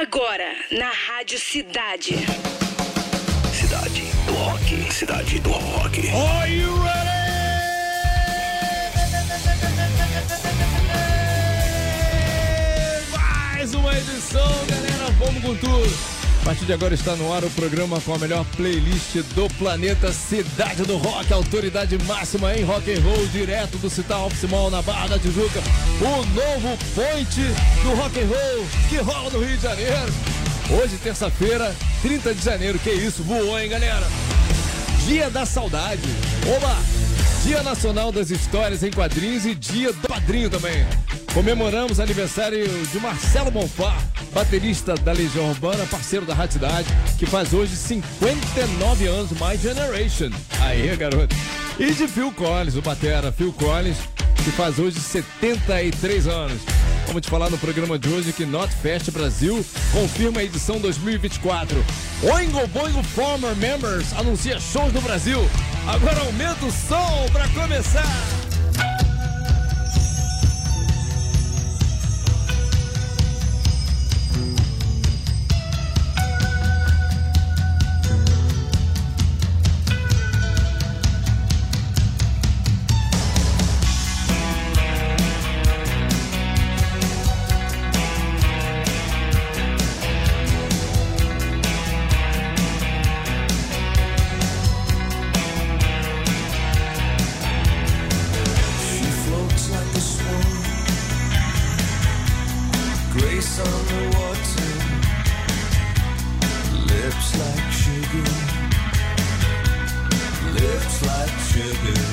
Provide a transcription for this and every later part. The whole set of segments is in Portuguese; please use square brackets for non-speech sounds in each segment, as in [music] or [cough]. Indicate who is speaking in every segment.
Speaker 1: Agora, na Rádio Cidade.
Speaker 2: Cidade do Rock. Cidade do Rock.
Speaker 3: Are you ready? Mais uma edição, galera. Vamos com tudo. Partir de agora está no ar o programa com a melhor playlist do planeta Cidade do Rock, autoridade máxima em rock and roll, direto do Citar Office Mall na Barra da Tijuca. O novo point do rock and roll que rola no Rio de Janeiro. Hoje, terça-feira, 30 de janeiro. Que isso, voou, hein, galera? Dia da Saudade. Oba! Dia Nacional das Histórias em Quadrinhos e Dia do Padrinho também. Comemoramos aniversário de Marcelo Bonfá, baterista da Legião Urbana, parceiro da Ratidade, que faz hoje 59 anos, My Generation. Aí, garoto. E de Phil Collins, o batera Phil Collins, que faz hoje 73 anos. Vamos te falar no programa de hoje que Not Fest Brasil confirma a edição 2024. Oingo Boingo Former Members anuncia shows no Brasil. Agora aumenta o som para começar.
Speaker 4: Like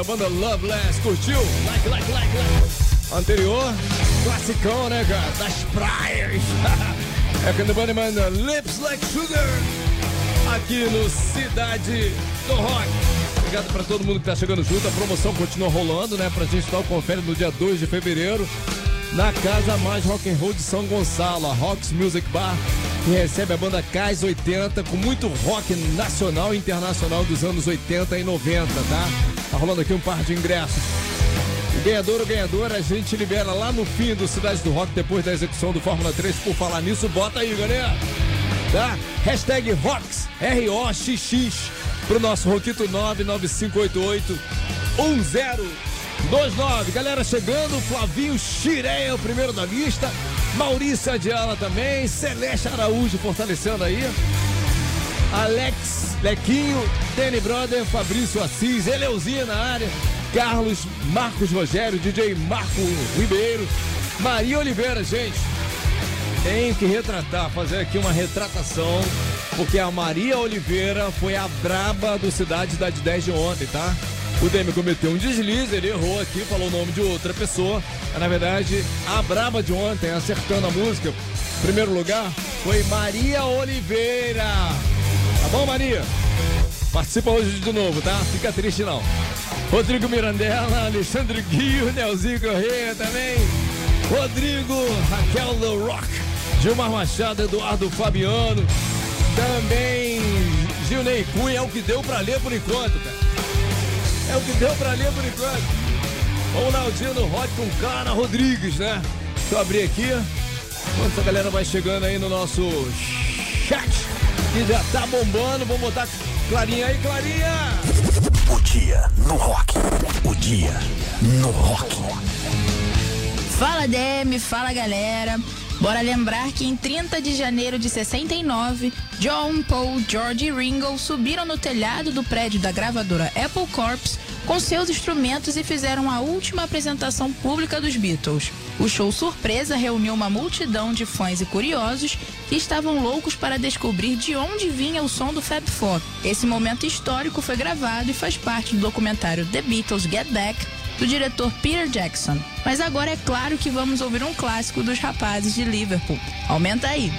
Speaker 3: da banda Loveless, curtiu? Like, like, like, like. Anterior, classicão, né, cara? Das praias. [laughs] é a banda manda Lips Like Sugar, aqui no Cidade do Rock. Obrigado pra todo mundo que tá chegando junto, a promoção continua rolando, né? Pra gente dar o confere no dia 2 de fevereiro, na Casa Mais Rock and Roll de São Gonçalo, a Rocks Music Bar, que recebe a banda Cais 80 com muito rock nacional e internacional dos anos 80 e 90, tá? Rolando aqui um par de ingressos. O ganhador ou ganhadora a gente libera lá no fim do Cidade do Rock, depois da execução do Fórmula 3. Por falar nisso, bota aí, galera. Tá? Hashtag ROX, R-O-X-X, pro nosso Roquito 99588 1029. Galera chegando, Flavinho Xiré é o primeiro da lista. Maurício Adiala também, Celeste Araújo fortalecendo aí. Alex Lequinho, Danny Brother, Fabrício Assis, Eleuzinha na área, Carlos, Marcos Rogério, DJ Marco Ribeiro, Maria Oliveira, gente. Tenho que retratar, fazer aqui uma retratação, porque a Maria Oliveira foi a braba do Cidade da 10 de ontem, tá? O Demi cometeu um deslize, ele errou aqui, falou o nome de outra pessoa. Mas, na verdade, a braba de ontem, acertando a música, primeiro lugar, foi Maria Oliveira. Bom, Maria? Participa hoje de novo, tá? Fica triste não. Rodrigo Mirandela, Alexandre Guio, Nelzinho Correia também. Rodrigo, Raquel The Rock, Gilmar Machado, Eduardo Fabiano. Também Gilney Cunha, é o que deu pra ler por enquanto, cara. É o que deu pra ler por enquanto. Vamos lá, o dia no Rock com Cara Rodrigues, né? Deixa eu abrir aqui. Enquanto a galera vai chegando aí no nosso chat, que já tá bombando. Vamos botar Clarinha aí, Clarinha!
Speaker 2: O dia no rock. O dia no rock.
Speaker 5: Fala Demi, fala galera. Bora lembrar que em 30 de janeiro de 69, John, Paul, George e Ringo subiram no telhado do prédio da gravadora Apple Corps com seus instrumentos e fizeram a última apresentação pública dos Beatles. O show surpresa reuniu uma multidão de fãs e curiosos que estavam loucos para descobrir de onde vinha o som do Fab Four. Esse momento histórico foi gravado e faz parte do documentário The Beatles Get Back, do diretor Peter Jackson. Mas agora é claro que vamos ouvir um clássico dos rapazes de Liverpool. Aumenta aí.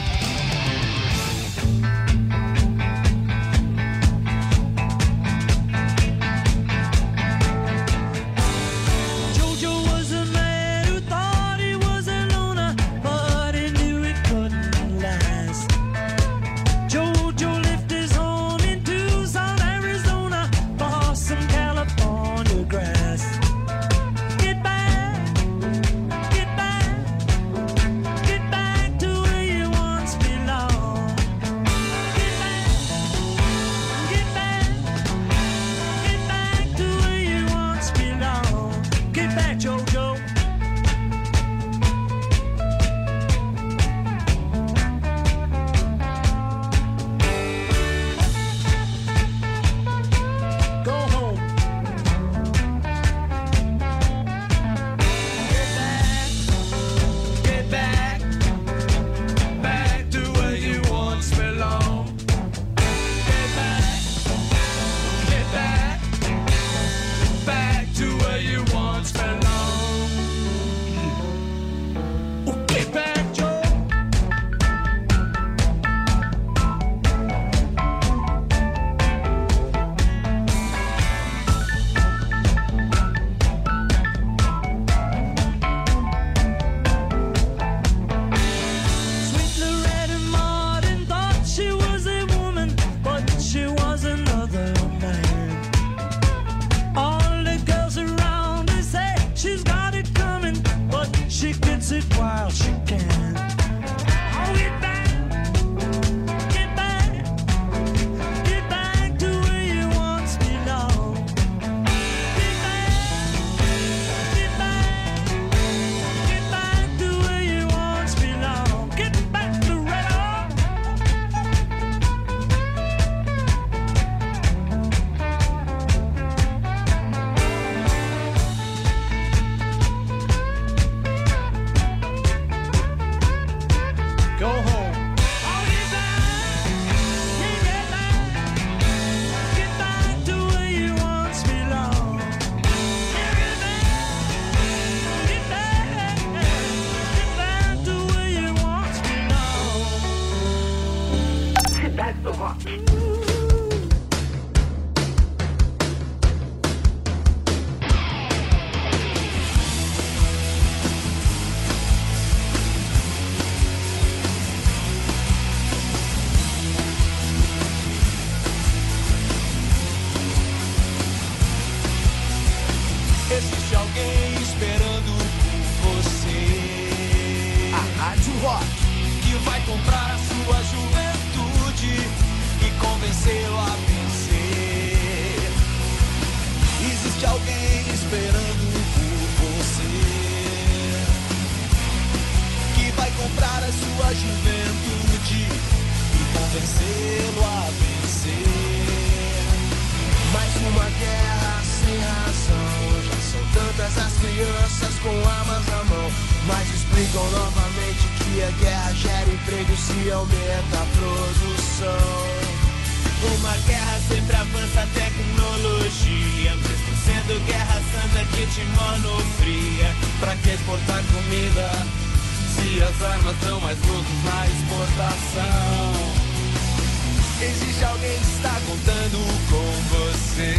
Speaker 6: está contando com você.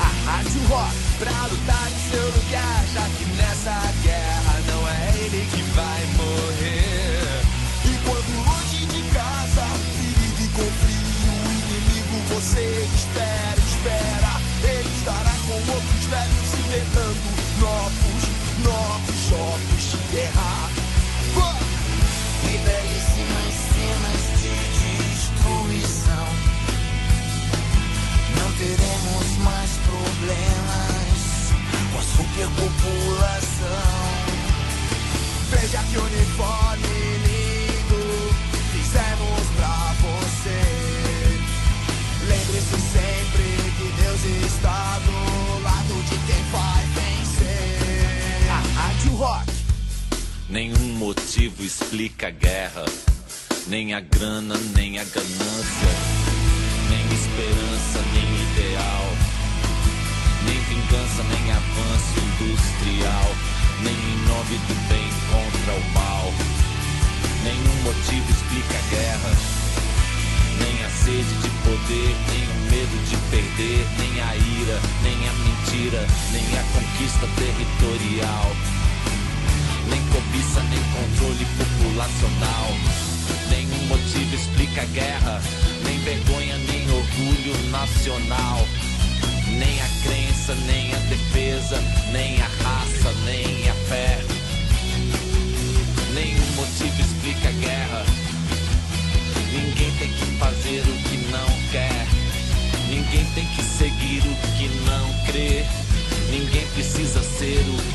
Speaker 6: A Rádio Rock pra lutar em seu lugar, já que nessa guerra. Veja que uniforme lindo fizemos pra você. Lembre-se sempre que Deus está do lado de quem vai vencer. A Rádio Rock.
Speaker 7: Nenhum motivo explica a guerra, nem a grana, nem a ganância, nem esperança, nem ideal, nem vingança, nem avanço industrial nem em nome do bem contra o mal. Nenhum motivo explica a guerra, nem a sede de poder, nem o medo de perder, nem a ira, nem a mentira, nem a conquista territorial. Nem cobiça, nem controle populacional. Nenhum motivo explica a guerra, nem vergonha, nem orgulho nacional nem a crença, nem a defesa, nem a raça, nem a fé. Nenhum motivo explica a guerra. Ninguém tem que fazer o que não quer. Ninguém tem que seguir o que não crê. Ninguém precisa ser o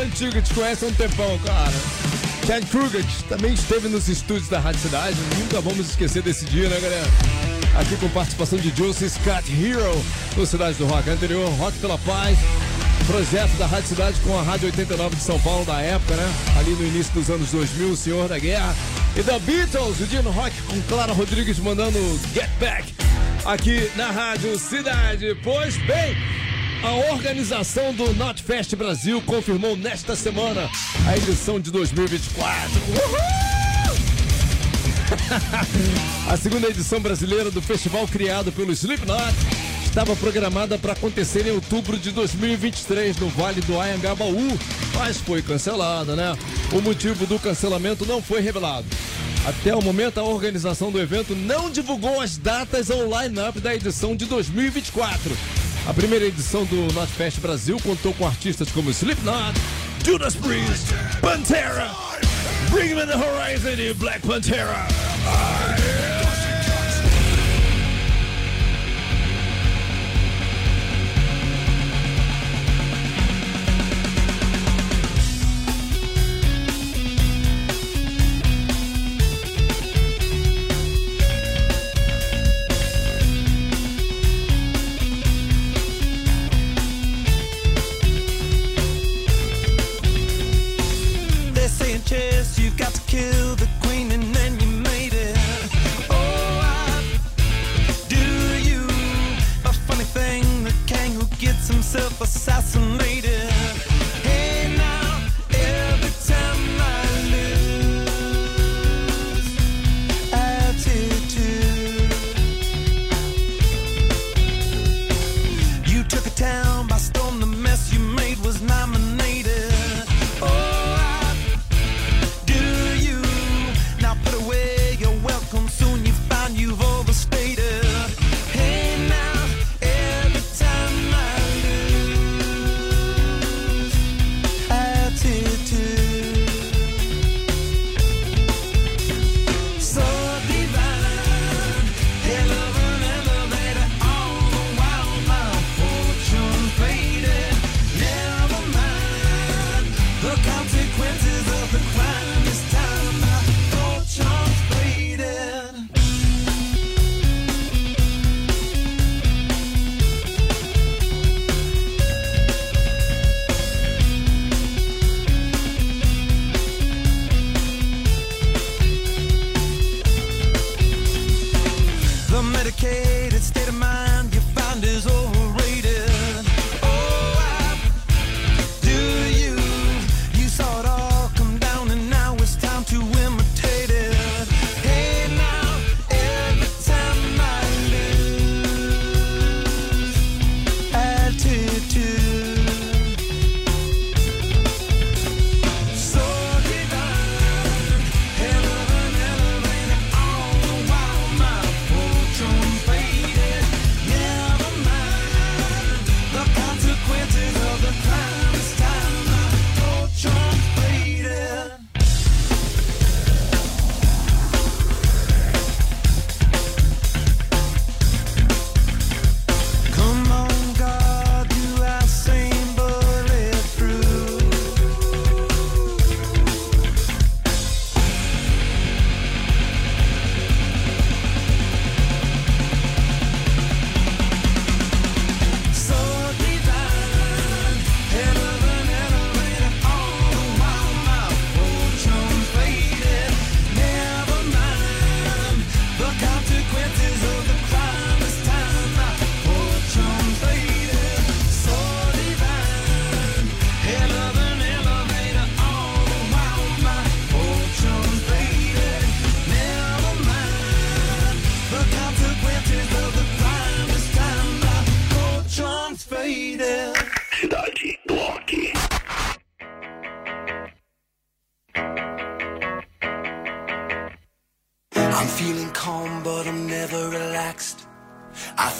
Speaker 8: antigas. Te conhece há um tempão, cara. Chad Kruger também esteve nos estúdios da Rádio Cidade. Nunca vamos esquecer desse dia, né, galera? Aqui com participação de Josie Scott Hero no Cidade do Rock. Anterior, Rock pela Paz. Projeto da Rádio Cidade com a Rádio 89 de São Paulo da época, né? Ali no início dos anos 2000, o Senhor da Guerra. E da Beatles, o dia no rock com Clara Rodrigues mandando Get Back aqui na Rádio Cidade. Pois bem, a organização do Notfest Brasil confirmou nesta semana a edição de 2024. Uhul! [laughs] a segunda edição brasileira do festival criado pelo Slipknot estava programada para acontecer em outubro de 2023 no Vale do Anhangabaú, mas foi cancelada, né? O motivo do cancelamento não foi revelado. Até o momento, a organização do evento não divulgou as datas ou line-up da edição de 2024. A primeira edição do Notfest Brasil contou com artistas como Slipknot, Judas Priest, Pantera, Bring Me The Horizon e Black Pantera.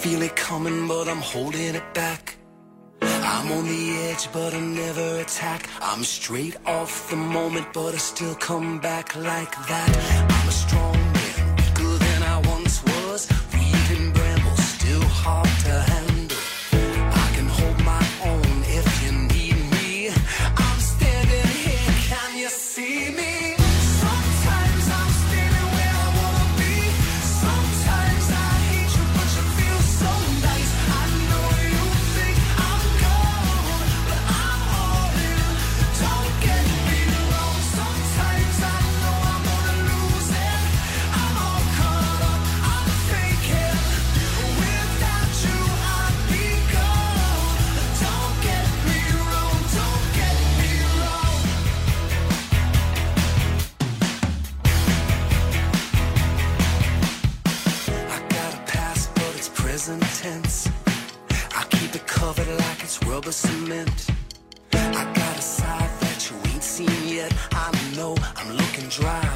Speaker 9: Feel it coming, but I'm holding it back. I'm on the edge, but I never attack. I'm straight off the moment, but I still come back like that. I'm a strong I keep it covered
Speaker 8: like it's rubber cement. I got a side that you ain't seen yet. I know I'm looking dry.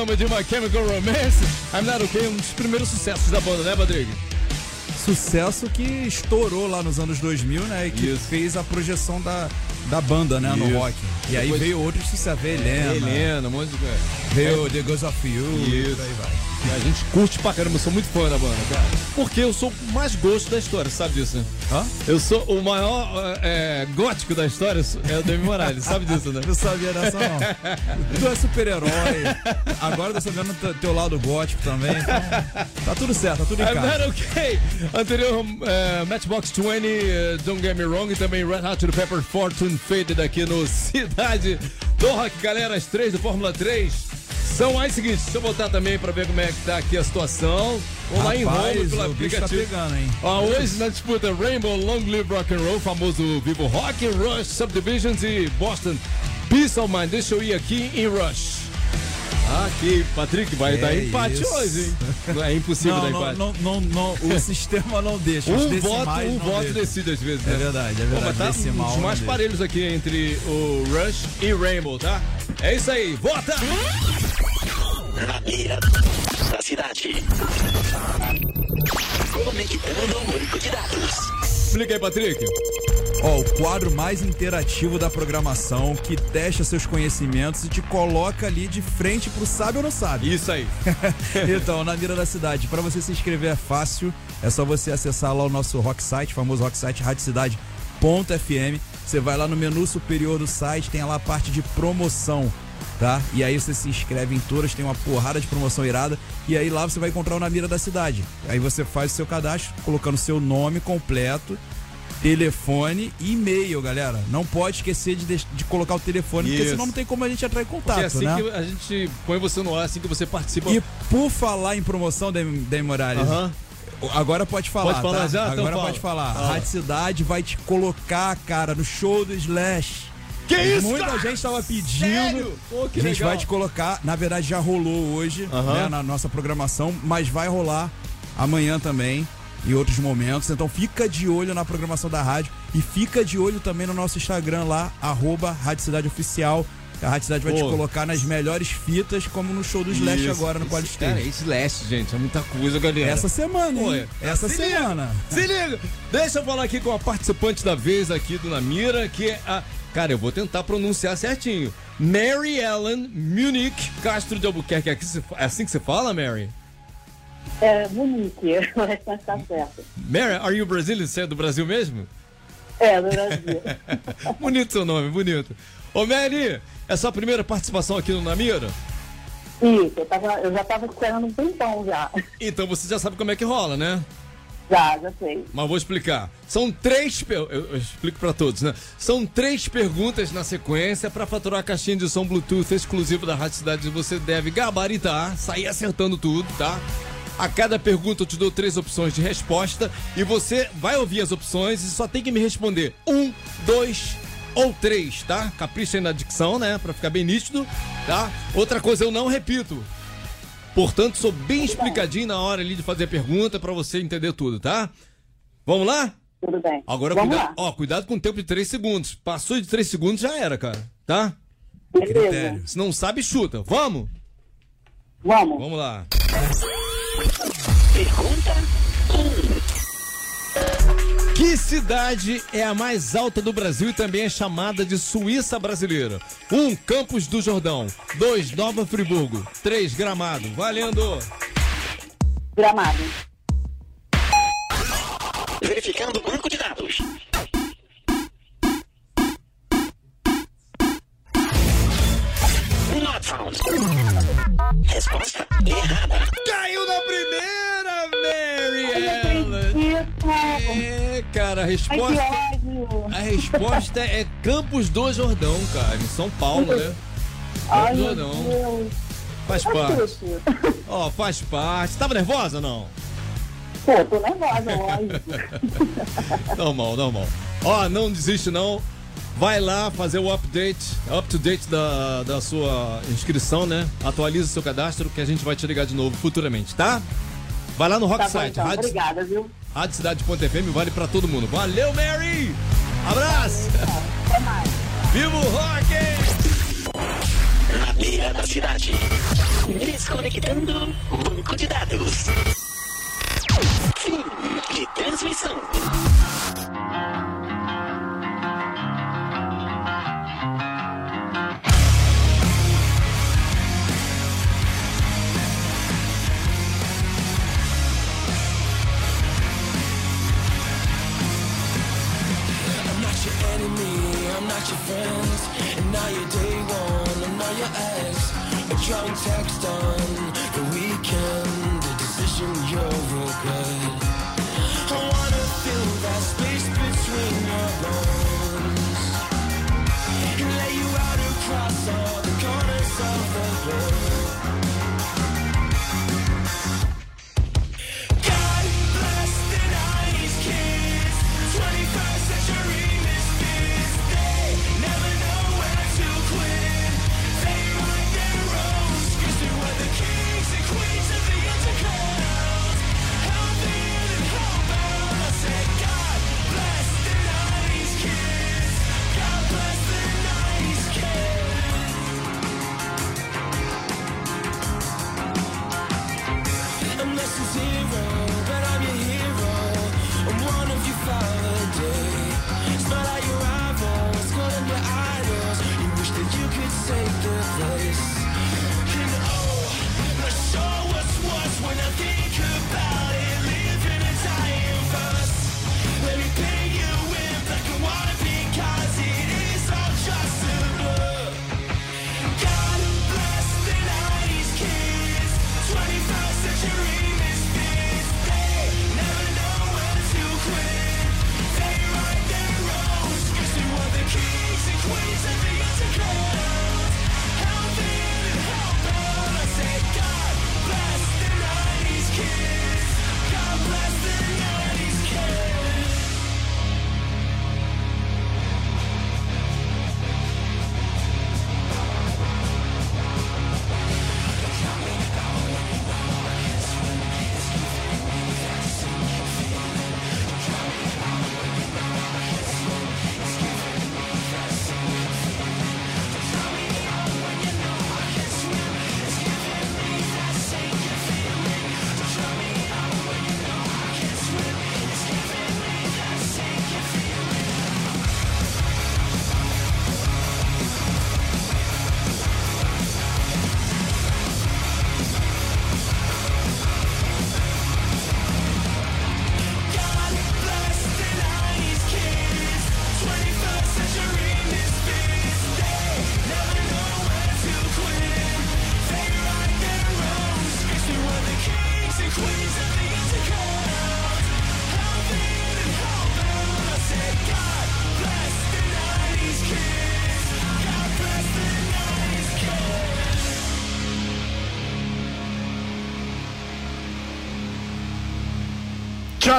Speaker 3: Caramba de My Chemical Romance. I'm Not Okay, um dos primeiros sucessos da banda, né, Rodrigo?
Speaker 10: Sucesso que estourou lá nos anos 2000, né? E que
Speaker 3: Isso.
Speaker 10: fez a projeção da, da banda, né,
Speaker 3: Isso.
Speaker 10: no rock. E
Speaker 3: Depois...
Speaker 10: aí veio outros sucessos, veio é, Helena.
Speaker 3: Helena, um monte de coisa.
Speaker 10: Veio The Ghost of You.
Speaker 3: Isso.
Speaker 10: E aí vai.
Speaker 3: A gente curte pra caramba, eu sou muito fã da banda, cara. Porque eu sou o mais gosto da história, sabe disso, né?
Speaker 10: Hã?
Speaker 3: Eu sou o maior é, gótico da história, é o Demi Morales, sabe disso, né? [laughs]
Speaker 10: Não sabia dessa, não. tu é super-herói. Agora tá sabendo o teu lado gótico também. Então, tá tudo certo, tá tudo em
Speaker 3: I'm
Speaker 10: casa.
Speaker 3: not okay. Anterior, é, Matchbox 20, é, Don't Get Me Wrong, e também Red Hot Chili Pepper Fortune Faded aqui no [laughs] Cidade do Rock. Galera, as três do Fórmula 3 são as seguintes. Deixa eu voltar também pra ver como é que tá aqui a situação. Vamos lá em Roma pelo
Speaker 10: tá
Speaker 3: aplicativo.
Speaker 10: pegando, hein?
Speaker 3: Ó, hoje na disputa Rainbow Long Live Rock and Roll, famoso Vivo Rock, Rush Subdivisions e Boston Peace of Mind. Deixa eu ir aqui em Rush. Aqui, Patrick, vai
Speaker 10: É
Speaker 3: dar empate
Speaker 10: isso.
Speaker 3: hoje, hein? Não É impossível
Speaker 10: Não,
Speaker 3: dar empate.
Speaker 10: não, não, não, o [laughs] sistema não deixa.
Speaker 3: Um voto, um voto
Speaker 10: deixam.
Speaker 3: decide às vezes, né?
Speaker 10: É verdade, é verdade.
Speaker 3: mas tá
Speaker 10: Decimal
Speaker 3: os mais
Speaker 10: deixa.
Speaker 3: parelhos aqui entre o Rush e Rainbow, tá? É isso aí, vota!
Speaker 2: Na mira da cidade. Conectando o banco de dados.
Speaker 3: Explica aí, Patrick.
Speaker 10: Ó, o quadro mais interativo da programação que testa seus conhecimentos e te coloca ali de frente pro sabe ou não sabe.
Speaker 3: Isso aí. [laughs]
Speaker 10: então, na mira da cidade, para você se inscrever é fácil, é só você acessar lá o nosso rock site, famoso rock site radiocidade.fm. Você vai lá no menu superior do site, tem lá a parte de promoção, tá? E aí você se inscreve em todas, tem uma porrada de promoção irada, e aí lá você vai encontrar o na mira da cidade. Aí você faz o seu cadastro colocando seu nome completo, telefone e e-mail, galera. Não pode esquecer de, deix- de colocar o telefone, porque
Speaker 3: Isso.
Speaker 10: senão não tem como a gente entrar em contato,
Speaker 3: Porque é assim
Speaker 10: né?
Speaker 3: que a gente põe você no ar, assim que você participa.
Speaker 10: E por falar em promoção, Dem Morales,
Speaker 3: Aham.
Speaker 10: agora pode falar.
Speaker 3: Pode falar
Speaker 10: tá?
Speaker 3: já? Então
Speaker 10: Agora
Speaker 3: fala.
Speaker 10: pode falar.
Speaker 3: Fala.
Speaker 10: A Rádio Cidade vai te colocar, cara, no show do Slash.
Speaker 3: Que isso,
Speaker 10: Muita
Speaker 3: cara?
Speaker 10: gente tava pedindo.
Speaker 3: Pô, que
Speaker 10: a gente
Speaker 3: legal.
Speaker 10: vai te colocar. Na verdade, já rolou hoje né, na nossa programação, mas vai rolar amanhã também. Em outros momentos. Então fica de olho na programação da rádio e fica de olho também no nosso Instagram lá, arroba Rádio Cidade Oficial. A Rádio Cidade vai te
Speaker 3: Pô.
Speaker 10: colocar nas melhores fitas, como no show do Slash
Speaker 3: Isso.
Speaker 10: agora no
Speaker 3: Isso,
Speaker 10: Quality
Speaker 3: Cara, é Slash, gente, é muita coisa, galera.
Speaker 10: Essa semana,
Speaker 3: Pô,
Speaker 10: hein?
Speaker 3: é.
Speaker 10: Essa
Speaker 3: Se
Speaker 10: semana.
Speaker 3: Se liga! Deixa eu falar aqui com a participante da vez aqui do Namira, que é a. Cara, eu vou tentar pronunciar certinho. Mary Ellen Munich Castro de Albuquerque. É assim- É assim que você fala, Mary?
Speaker 11: É, o restante [laughs] tá certo.
Speaker 3: Mary, are you Brazilian? Você é do Brasil mesmo?
Speaker 11: É, do Brasil. [laughs]
Speaker 3: bonito seu nome, bonito. Ô, Mary, é sua primeira participação aqui no Namira?
Speaker 11: Isso, eu, tava, eu já tava esperando um tempão já.
Speaker 3: Então você já sabe como é que rola, né?
Speaker 11: Já, já sei.
Speaker 3: Mas vou explicar. São três. per- Eu, explico pra todos, né? São três perguntas na sequência pra faturar a caixinha de som Bluetooth exclusivo da Rádio Cidade. Você deve gabaritar, sair acertando tudo, tá? A cada pergunta eu te dou três opções de resposta e você vai ouvir as opções e só tem que me responder um, dois ou três, tá? Capricha aí na dicção, né? Pra ficar bem nítido, tá? Outra coisa, eu não repito. Portanto, sou bem explicadinho na hora ali de fazer a pergunta pra você entender tudo, tá? Vamos lá?
Speaker 11: Tudo bem.
Speaker 3: Agora,
Speaker 11: Vamos
Speaker 3: cuidado,
Speaker 11: lá.
Speaker 3: ó, cuidado com o tempo de 3 segundos. Passou de 3 segundos, já era, cara. Tá?
Speaker 11: Beleza.
Speaker 3: Se não sabe, chuta. Vamos?
Speaker 11: Vamos.
Speaker 3: Vamos lá.
Speaker 2: Pergunta
Speaker 3: Que cidade é a mais alta do Brasil e também é chamada de Suíça brasileira? 1. Um, Campos do Jordão. 2. Nova Friburgo. 3. Gramado. Valendo!
Speaker 11: Gramado.
Speaker 2: verificando o banco de dados. Not found. Resposta errada.
Speaker 3: Caiu na primeira, Mary. É, cara, a resposta. A resposta é Campos do Jordão, cara, em São Paulo, né?
Speaker 11: Ai, meu. Deus.
Speaker 3: Faz parte. Ó, faz parte. Tava nervosa ou não?
Speaker 11: Pô, tô nervosa, lógico.
Speaker 3: Normal, normal. Ó, não desiste não. Vai lá fazer o update, up to date da, da sua inscrição, né? Atualiza o seu cadastro que a gente vai te ligar de novo futuramente, tá? Vai lá no Rock
Speaker 11: Tá bom,
Speaker 3: Site,
Speaker 11: então.
Speaker 3: Rádio,
Speaker 11: Obrigada, viu?
Speaker 3: Rádio Cidade.fm, vale pra todo mundo. Valeu, Mary! Abraço!
Speaker 11: Até mais.
Speaker 3: Viva o rock!
Speaker 2: Na beira da cidade. Desconectando o banco de dados. Fim de
Speaker 8: tabelada drunk text on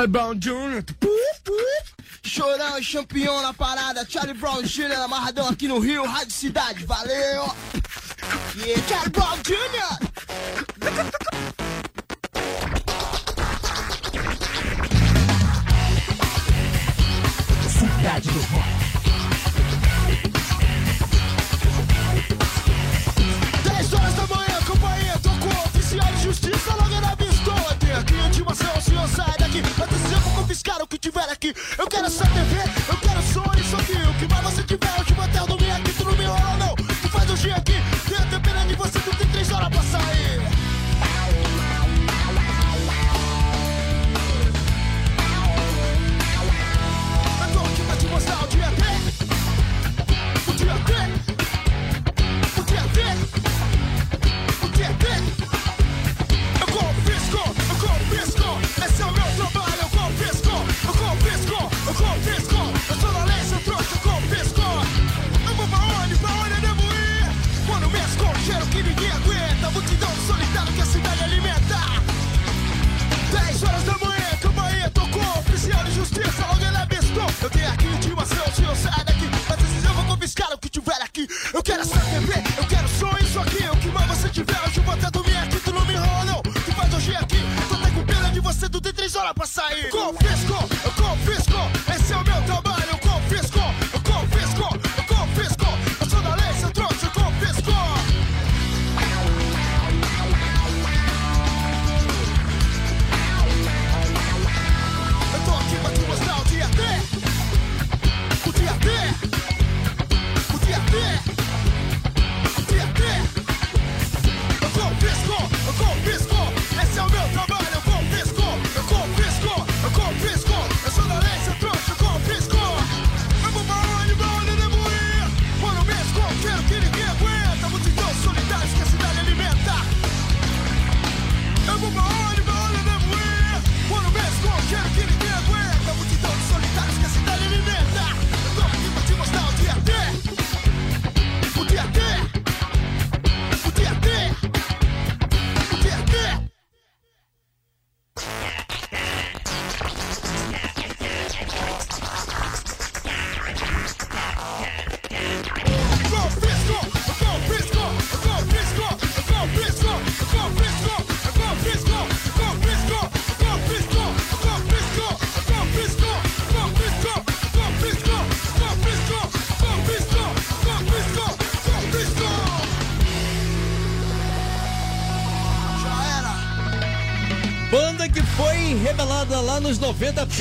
Speaker 12: Charlie Brown Jr. Puf, puf. Chorão e champion na parada. Charlie Brown Jr. amarradão aqui no Rio, Rádio Cidade. Valeu! Yeah, Charlie Brown Jr. Eu quero essa TV, eu quero sonhos, só que o que mais você tiver,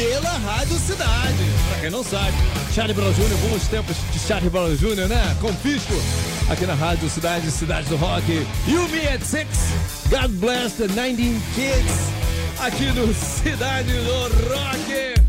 Speaker 3: pela Rádio Cidade. Pra quem não sabe, Charlie Brown Jr., bons tempos de Charlie Brown Jr., né? Com Fisco, aqui na Rádio Cidade, Cidade do Rock. You Me at Six, God Bless the 19 Kids, aqui no Cidade do Rock.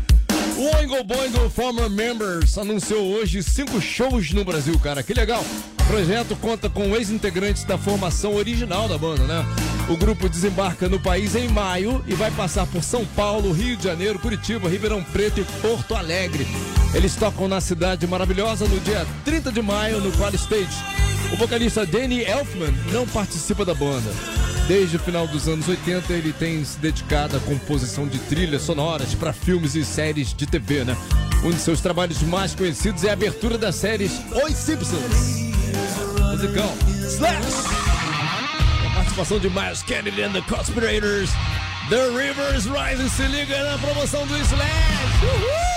Speaker 3: O Oingo Boingo Former Members anunciou hoje cinco shows no Brasil, cara. Que legal. O projeto conta com ex-integrantes da formação original da banda, né? O grupo desembarca no país em maio e vai passar por São Paulo, Rio de Janeiro, Curitiba, Ribeirão Preto e Porto Alegre. Eles tocam na cidade maravilhosa no dia 30 de maio no Qual Stage. O vocalista Danny Elfman não participa da banda. Desde o final dos anos 80, ele tem se dedicado à composição de trilhas sonoras para filmes e séries de TV, né? Um de seus trabalhos mais conhecidos é a abertura das séries Os Simpsons. Musical Slash. Participação de Miles Kennedy and the Conspirators. The Rivers Rise. Se liga na promoção do Slash. Uhul!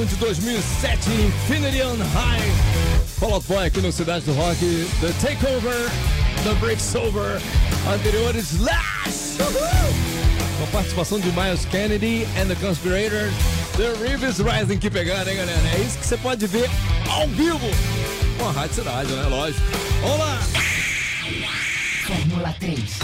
Speaker 3: Álbum de 2007, Infinity on High. Fall Out Boy aqui no Cidade do Rock, The Takeover, The Breaks Over, anteriores Slash! Uhul! Com a participação de Miles Kennedy and the Conspirators, The Rivers Rising, que pegaram, hein, galera? É isso que você pode ver ao vivo com a Rádio Cidade, né? Lógico. Vamos lá!
Speaker 13: Fórmula 3.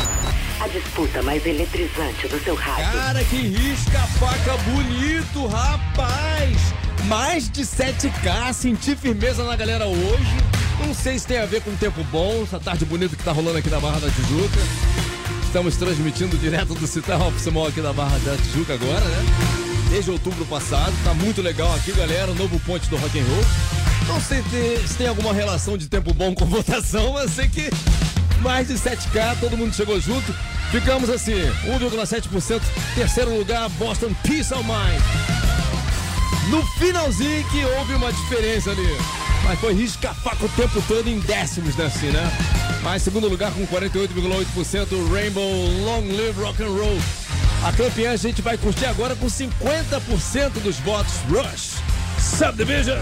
Speaker 13: A disputa mais eletrizante do seu rádio.
Speaker 3: Cara, que risca-faca bonito, rapaz! Mais de 7K, senti firmeza na galera hoje. Não sei se tem a ver com o tempo bom, essa tarde bonita que tá rolando aqui na Barra da Tijuca. Estamos transmitindo direto do Cital Oficial aqui da Barra da Tijuca agora, né? Desde outubro passado, tá muito legal aqui, galera, o novo ponte do rock and roll. Não sei se tem alguma relação de tempo bom com [laughs] votação, mas sei que mais de 7K, todo mundo chegou junto. Ficamos assim, 1,7%. Terceiro lugar, Boston Peace of Mind. No finalzinho que houve uma diferença ali. Mas foi risca-faca o tempo todo em décimos, né, assim, né? Mas segundo lugar com 48,8%, Rainbow Long Live Rock and Roll. A campeã a gente vai curtir agora com 50% dos votos. Rush Subdivision.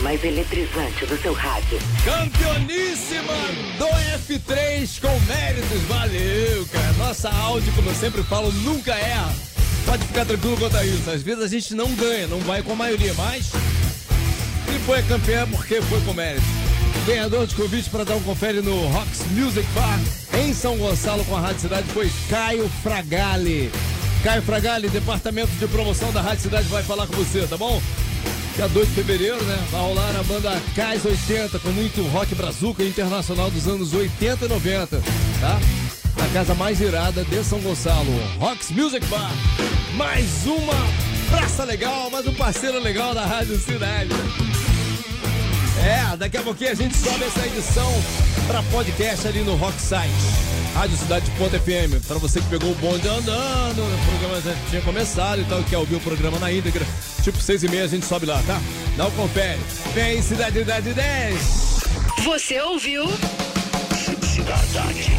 Speaker 13: Mais eletrizante do seu rádio.
Speaker 3: Campeoníssima do F3 com méritos, valeu, cara. Nossa áudio, como eu sempre falo, nunca erra. Pode ficar tranquilo quanto a isso. Às vezes a gente não ganha, não vai com a maioria, mas se foi campeão é porque foi com mérito. Ganhador de convite para dar um confere no Rocks Music Bar em São Gonçalo com a Rádio Cidade foi Caio Fragali. Caio Fragali, departamento de promoção da Rádio Cidade, vai falar com você, tá bom? Dia 2 de fevereiro, né? Vai rolar a banda Cais 80 com muito rock brazuca internacional dos anos 80 e 90, tá? Na casa mais irada de São Gonçalo, Rocks Music Bar. Mais uma praça legal, mais um parceiro legal da Rádio Cidade. É, daqui a pouquinho a gente sobe essa edição pra podcast ali no Rock Site. Rádio Cidade.fm. Pra você que pegou o bonde andando, o programa já tinha começado e tal, quer ouvir o programa na íntegra, tipo seis e meia a gente sobe lá, tá? Dá um confere. Vem, Cidade Idade 10.
Speaker 1: Você ouviu?
Speaker 2: Cidade